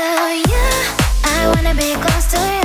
to you. I wanna be close to you.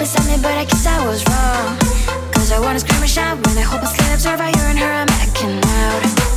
At me, but I guess I was wrong. Cause I wanna scream and shout when I hope I can observe how you and her are making out.